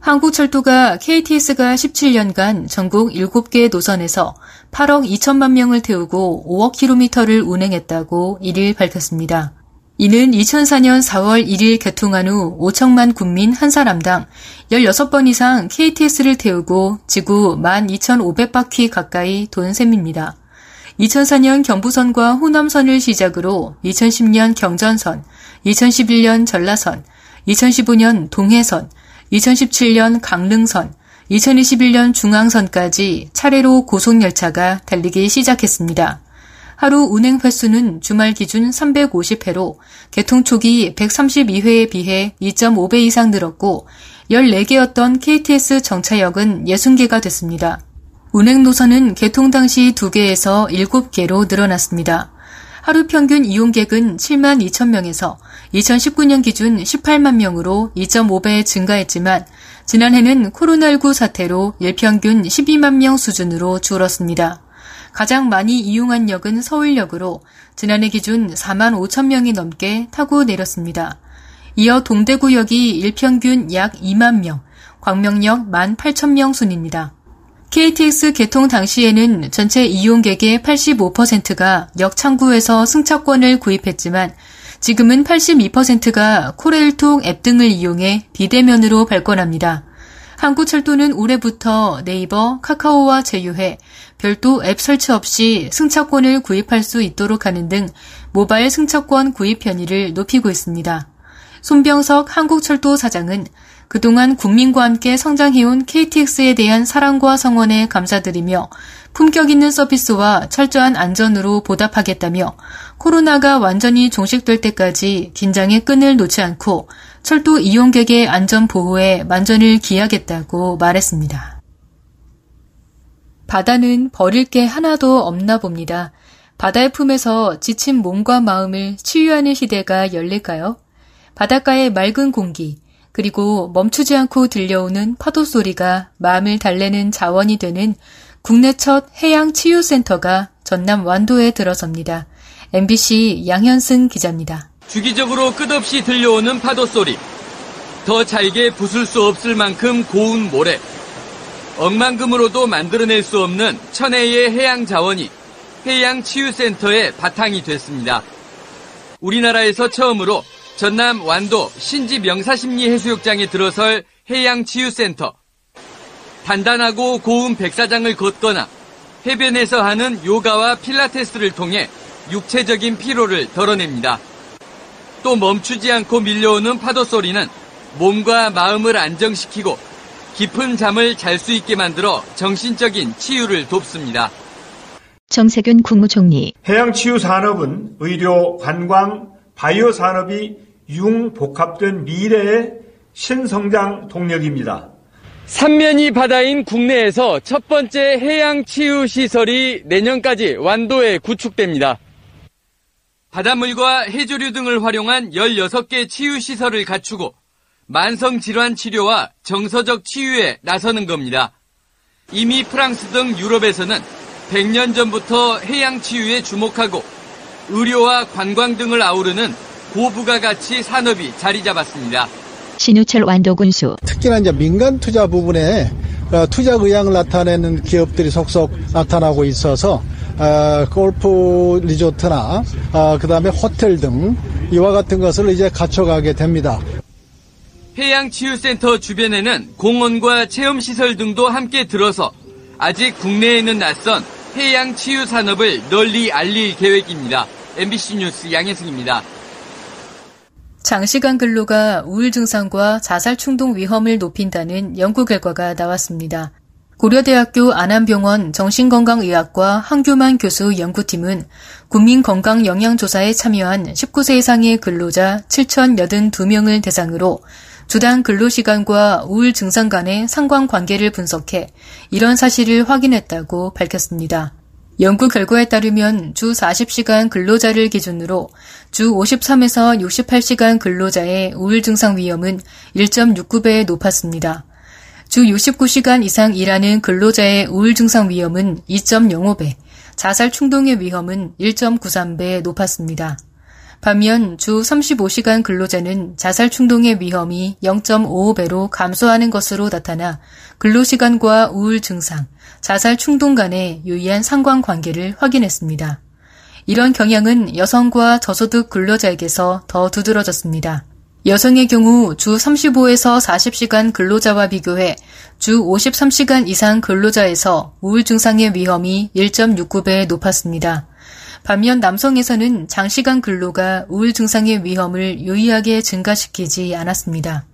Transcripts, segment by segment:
한국철도가 KTX가 17년간 전국 7개 노선에서 8억 2천만 명을 태우고 5억 킬로미터를 운행했다고 1일 밝혔습니다. 이는 2004년 4월 1일 개통한 후 5천만 국민 한 사람당 16번 이상 KTX를 태우고 지구 12,500바퀴 가까이 돈 셈입니다. 2004년 경부선과 호남선을 시작으로 2010년 경전선, 2011년 전라선, 2015년 동해선, 2017년 강릉선, 2021년 중앙선까지 차례로 고속열차가 달리기 시작했습니다. 하루 운행 횟수는 주말 기준 350회로 개통 초기 132회에 비해 2.5배 이상 늘었고 14개였던 KTX 정차역은 60개가 됐습니다. 운행 노선은 개통 당시 2개에서 7개로 늘어났습니다. 하루 평균 이용객은 7만 2천 명에서 2019년 기준 18만 명으로 2.5배 증가했지만 지난해는 코로나19 사태로 일평균 12만 명 수준으로 줄었습니다. 가장 많이 이용한 역은 서울역으로 지난해 기준 4만 5천 명이 넘게 타고 내렸습니다. 이어 동대구역이 일평균 약 2만 명, 광명역 1만 8천 명 순입니다. KTX 개통 당시에는 전체 이용객의 85%가 역 창구에서 승차권을 구입했지만 지금은 82%가 코레일통 앱 등을 이용해 비대면으로 발권합니다. 한국철도는 올해부터 네이버, 카카오와 제휴해 별도 앱 설치 없이 승차권을 구입할 수 있도록 하는 등 모바일 승차권 구입 편의를 높이고 있습니다. 손병석 한국철도 사장은 그동안 국민과 함께 성장해온 KTX에 대한 사랑과 성원에 감사드리며 품격 있는 서비스와 철저한 안전으로 보답하겠다며 코로나가 완전히 종식될 때까지 긴장의 끈을 놓지 않고 철도 이용객의 안전 보호에 만전을 기하겠다고 말했습니다. 바다는 버릴 게 하나도 없나 봅니다. 바다의 품에서 지친 몸과 마음을 치유하는 시대가 열릴까요? 바닷가의 맑은 공기, 그리고 멈추지 않고 들려오는 파도 소리가 마음을 달래는 자원이 되는 국내 첫 해양 치유센터가 전남 완도에 들어섭니다. MBC 양현승 기자입니다. 주기적으로 끝없이 들려오는 파도 소리. 더 잘게 부술 수 없을 만큼 고운 모래. 억만금으로도 만들어낼 수 없는 천혜의 해양 자원이 해양 치유센터의 바탕이 됐습니다. 우리나라에서 처음으로 전남 완도 신지 명사심리 해수욕장에 들어설 해양치유센터. 단단하고 고운 백사장을 걷거나 해변에서 하는 요가와 필라테스를 통해 육체적인 피로를 덜어냅니다. 또 멈추지 않고 밀려오는 파도 소리는 몸과 마음을 안정시키고 깊은 잠을 잘 수 있게 만들어 정신적인 치유를 돕습니다. 정세균 국무총리 해양치유 산업은 의료, 관광, 바이오 산업이 융복합된 미래의 신성장 동력입니다. 삼면이 바다인 국내에서 첫 번째 해양 치유 시설이 내년까지 완도에 구축됩니다. 바닷물과 해조류 등을 활용한 16개 치유 시설을 갖추고 만성 질환 치료와 정서적 치유에 나서는 겁니다. 이미 프랑스 등 유럽에서는 100년 전부터 해양 치유에 주목하고 의료와 관광 등을 아우르는 고부가 가치 산업이 자리 잡았습니다. 신우철 완도군수 특히나 이제 민간 투자 부분에 어, 투자 의향을 나타내는 기업들이 속속 나타나고 있어서 어, 골프 리조트나 어, 그다음에 호텔 등 이와 같은 것을 이제 갖춰가게 됩니다. 해양치유센터 주변에는 공원과 체험시설 등도 함께 들어서 아직 국내에는 낯선 해양치유 산업을 널리 알릴 계획입니다. MBC 뉴스 양혜승입니다. 장시간 근로가 우울 증상과 자살 충동 위험을 높인다는 연구 결과가 나왔습니다. 고려대학교 안암병원 정신건강의학과 한규만 교수 연구팀은 국민건강영양조사에 참여한 19세 이상의 근로자 7,082명을 대상으로 주당 근로시간과 우울 증상 간의 상관관계를 분석해 이런 사실을 확인했다고 밝혔습니다. 연구 결과에 따르면 주 40시간 근로자를 기준으로 주 53에서 68시간 근로자의 우울 증상 위험은 1.69배 높았습니다. 주 69시간 이상 일하는 근로자의 우울 증상 위험은 2.05배, 자살 충동의 위험은 1.93배 높았습니다. 반면 주 35시간 근로자는 자살 충동의 위험이 0.55배로 감소하는 것으로 나타나 근로시간과 우울 증상, 자살 충동 간의 유의한 상관 관계를 확인했습니다. 이런 경향은 여성과 저소득 근로자에게서 더 두드러졌습니다. 여성의 경우 주 35에서 40시간 근로자와 비교해 주 53시간 이상 근로자에서 우울 증상의 위험이 1.69배 높았습니다. 반면 남성에서는 장시간 근로가 우울 증상의 위험을 유의하게 증가시키지 않았습니다.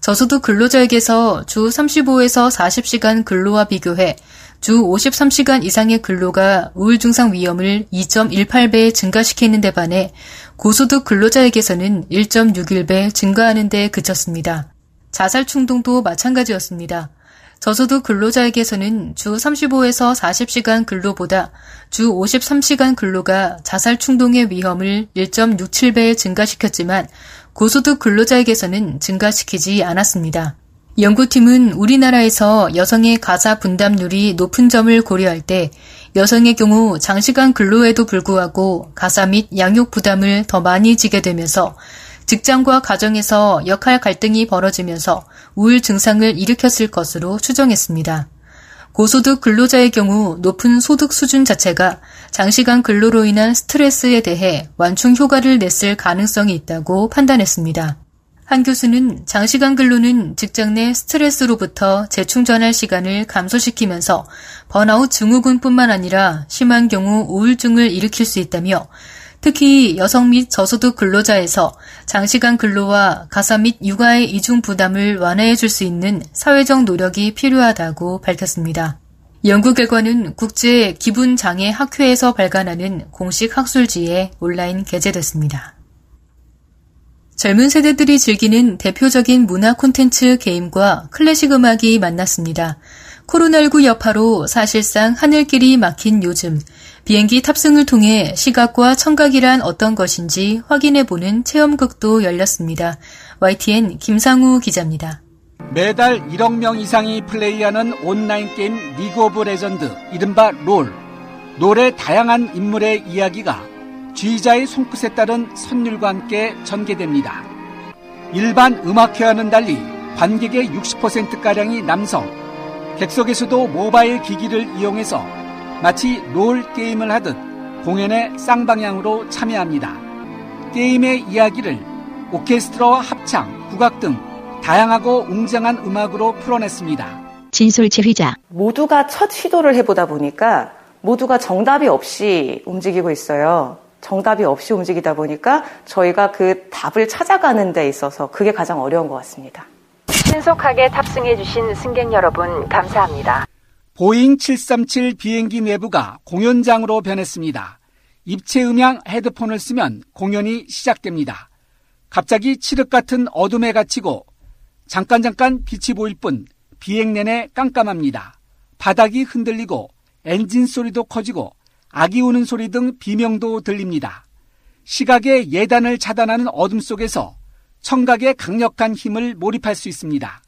저소득 근로자에게서 주 35에서 40시간 근로와 비교해 주 53시간 이상의 근로가 우울 증상 위험을 2.18배 증가시키는 데 반해 고소득 근로자에게서는 1.61배 증가하는 데 그쳤습니다. 자살 충동도 마찬가지였습니다. 저소득 근로자에게서는 주 35에서 40시간 근로보다 주 53시간 근로가 자살 충동의 위험을 1.67배 증가시켰지만 고소득 근로자에게서는 증가시키지 않았습니다. 연구팀은 우리나라에서 여성의 가사 분담률이 높은 점을 고려할 때 여성의 경우 장시간 근로에도 불구하고 가사 및 양육 부담을 더 많이 지게 되면서 직장과 가정에서 역할 갈등이 벌어지면서 우울 증상을 일으켰을 것으로 추정했습니다. 고소득 근로자의 경우 높은 소득 수준 자체가 장시간 근로로 인한 스트레스에 대해 완충 효과를 냈을 가능성이 있다고 판단했습니다. 한 교수는 장시간 근로는 직장 내 스트레스로부터 재충전할 시간을 감소시키면서 번아웃 증후군뿐만 아니라 심한 경우 우울증을 일으킬 수 있다며 특히 여성 및 저소득 근로자에서 장시간 근로와 가사 및 육아의 이중 부담을 완화해 줄 수 있는 사회적 노력이 필요하다고 밝혔습니다. 연구 결과는 국제 기분 장애 학회에서 발간하는 공식 학술지에 온라인 게재됐습니다. 젊은 세대들이 즐기는 대표적인 문화 콘텐츠 게임과 클래식 음악이 만났습니다. 코로나19 여파로 사실상 하늘길이 막힌 요즘 비행기 탑승을 통해 시각과 청각이란 어떤 것인지 확인해보는 체험극도 열렸습니다. YTN 김상우 기자입니다. 매달 1억 명 이상이 플레이하는 온라인 게임 리그 오브 레전드, 이른바 롤. 롤의 다양한 인물의 이야기가 지휘자의 손끝에 따른 선율과 함께 전개됩니다. 일반 음악회와는 달리 관객의 60%가량이 남성, 객석에서도 모바일 기기를 이용해서 마치 롤 게임을 하듯 공연의 쌍방향으로 참여합니다. 게임의 이야기를 오케스트라와 합창, 국악 등 다양하고 웅장한 음악으로 풀어냈습니다. 진솔 지휘자. 모두가 첫 시도를 해보다 보니까 모두가 정답이 없이 움직이고 있어요. 정답이 없이 움직이다 보니까 저희가 그 답을 찾아가는 데 있어서 그게 가장 어려운 것 같습니다. 신속하게 탑승해주신 승객 여러분 감사합니다. 보잉 737 비행기 내부가 공연장으로 변했습니다. 입체 음향 헤드폰을 쓰면 공연이 시작됩니다. 갑자기 칠흑 같은 어둠에 갇히고 잠깐 잠깐 빛이 보일 뿐 비행 내내 깜깜합니다. 바닥이 흔들리고 엔진 소리도 커지고 아기 우는 소리 등 비명도 들립니다. 시각의 예단을 차단하는 어둠 속에서 청각의 강력한 힘을 몰입할 수 있습니다.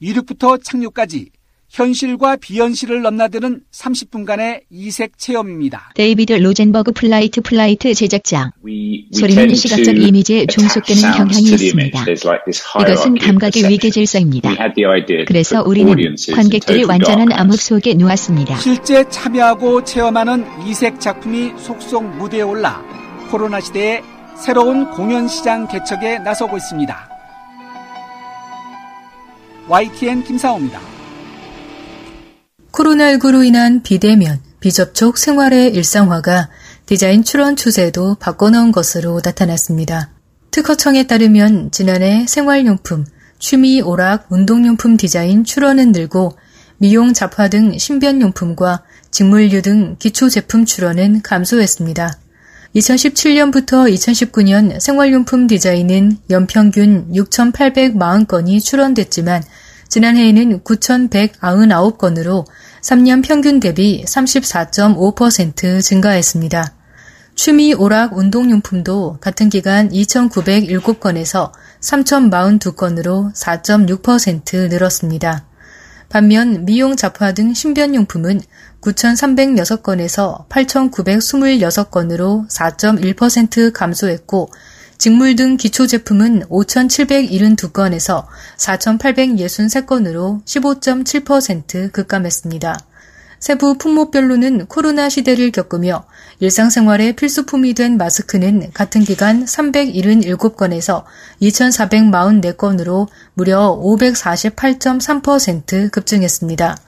이륙부터 착륙까지 현실과 비현실을 넘나드는 30분간의 이색 체험입니다. 데이비드 로젠버그 플라이트 플라이트 제작자. 소리는 시각적 이미지에 종속되는 경향이 있습니다. 이것은 감각의 위계 질서입니다. 그래서 우리는 관객들이 완전한 암흑 속에 누웠습니다. 실제 참여하고 체험하는 이색 작품이 속속 무대에 올라 코로나 시대에 새로운 공연 시장 개척에 나서고 있습니다. YTN 김사호입니다. 코로나19로 인한 비대면, 비접촉 생활의 일상화가 디자인 출원 추세도 바꿔놓은 것으로 나타났습니다. 특허청에 따르면 지난해 생활용품, 취미, 오락, 운동용품 디자인 출원은 늘고 미용, 잡화 등 신변용품과 직물류 등 기초 제품 출원은 감소했습니다. 2017년부터 2019년 생활용품 디자인은 연평균 6,840건이 출원됐지만 지난해에는 9,199건으로 3년 평균 대비 34.5% 증가했습니다. 취미 오락 운동용품도 같은 기간 2,907건에서 3,042건으로 4.6% 늘었습니다. 반면 미용 잡화 등 신변용품은 9,306건에서 8,926건으로 4.1% 감소했고 직물 등 기초 제품은 5,772건에서 4,863건으로 15.7% 급감했습니다. 세부 품목별로는 코로나 시대를 겪으며 일상생활의 필수품이 된 마스크는 같은 기간 377건에서 2,444건으로 무려 548.3% 급증했습니다.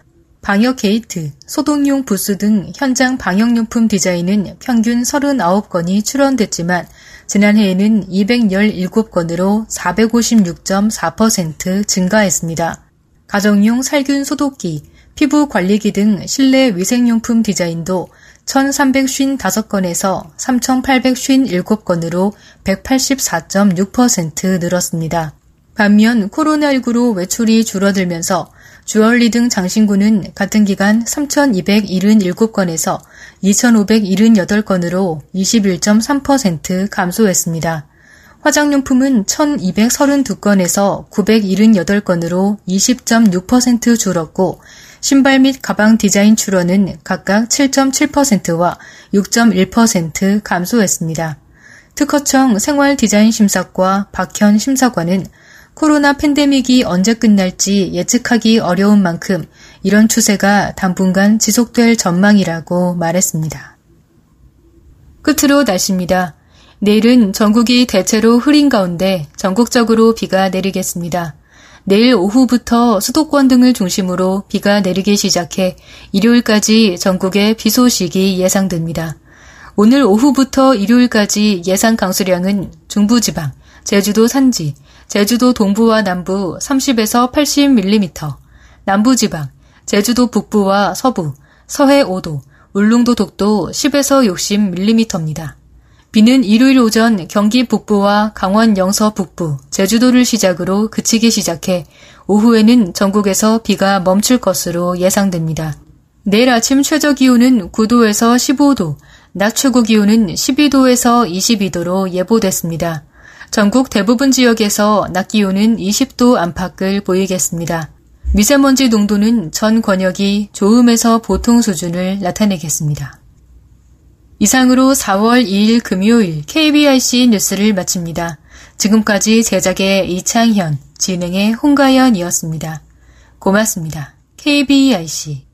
방역 게이트, 소독용 부스 등 현장 방역용품 디자인은 평균 39건이 출원됐지만 지난해에는 217건으로 456.4% 증가했습니다. 가정용 살균 소독기, 피부 관리기 등 실내 위생용품 디자인도 1,355건에서 3,857건으로 184.6% 늘었습니다. 반면 코로나19로 외출이 줄어들면서 주얼리 등 장신구는 같은 기간 3,277건에서 2,578건으로 21.3% 감소했습니다. 화장용품은 1,232건에서 978건으로 20.6% 줄었고 신발 및 가방 디자인 출원은 각각 7.7%와 6.1% 감소했습니다. 특허청 생활 디자인 심사과 박현 심사관은 코로나 팬데믹이 언제 끝날지 예측하기 어려운 만큼 이런 추세가 당분간 지속될 전망이라고 말했습니다. 끝으로 날씨입니다. 내일은 전국이 대체로 흐린 가운데 전국적으로 비가 내리겠습니다. 내일 오후부터 수도권 등을 중심으로 비가 내리기 시작해 일요일까지 전국에 비 소식이 예상됩니다. 오늘 오후부터 일요일까지 예상 강수량은 중부지방, 제주도 산지, 제주도 동부와 남부 30에서 80mm, 남부지방, 제주도 북부와 서부, 서해 5도, 울릉도 독도 10에서 60mm입니다. 비는 일요일 오전 경기 북부와 강원 영서 북부, 제주도를 시작으로 그치기 시작해 오후에는 전국에서 비가 멈출 것으로 예상됩니다. 내일 아침 최저 기온은 9도에서 15도, 낮 최고 기온은 12도에서 22도로 예보됐습니다. 전국 대부분 지역에서 낮 기온은 20도 안팎을 보이겠습니다. 미세먼지 농도는 전 권역이 좋음에서 보통 수준을 나타내겠습니다. 이상으로 4월 2일 금요일 KBRC 뉴스를 마칩니다. 지금까지 제작의 이창현, 진행의 홍가연이었습니다. 고맙습니다. KBRC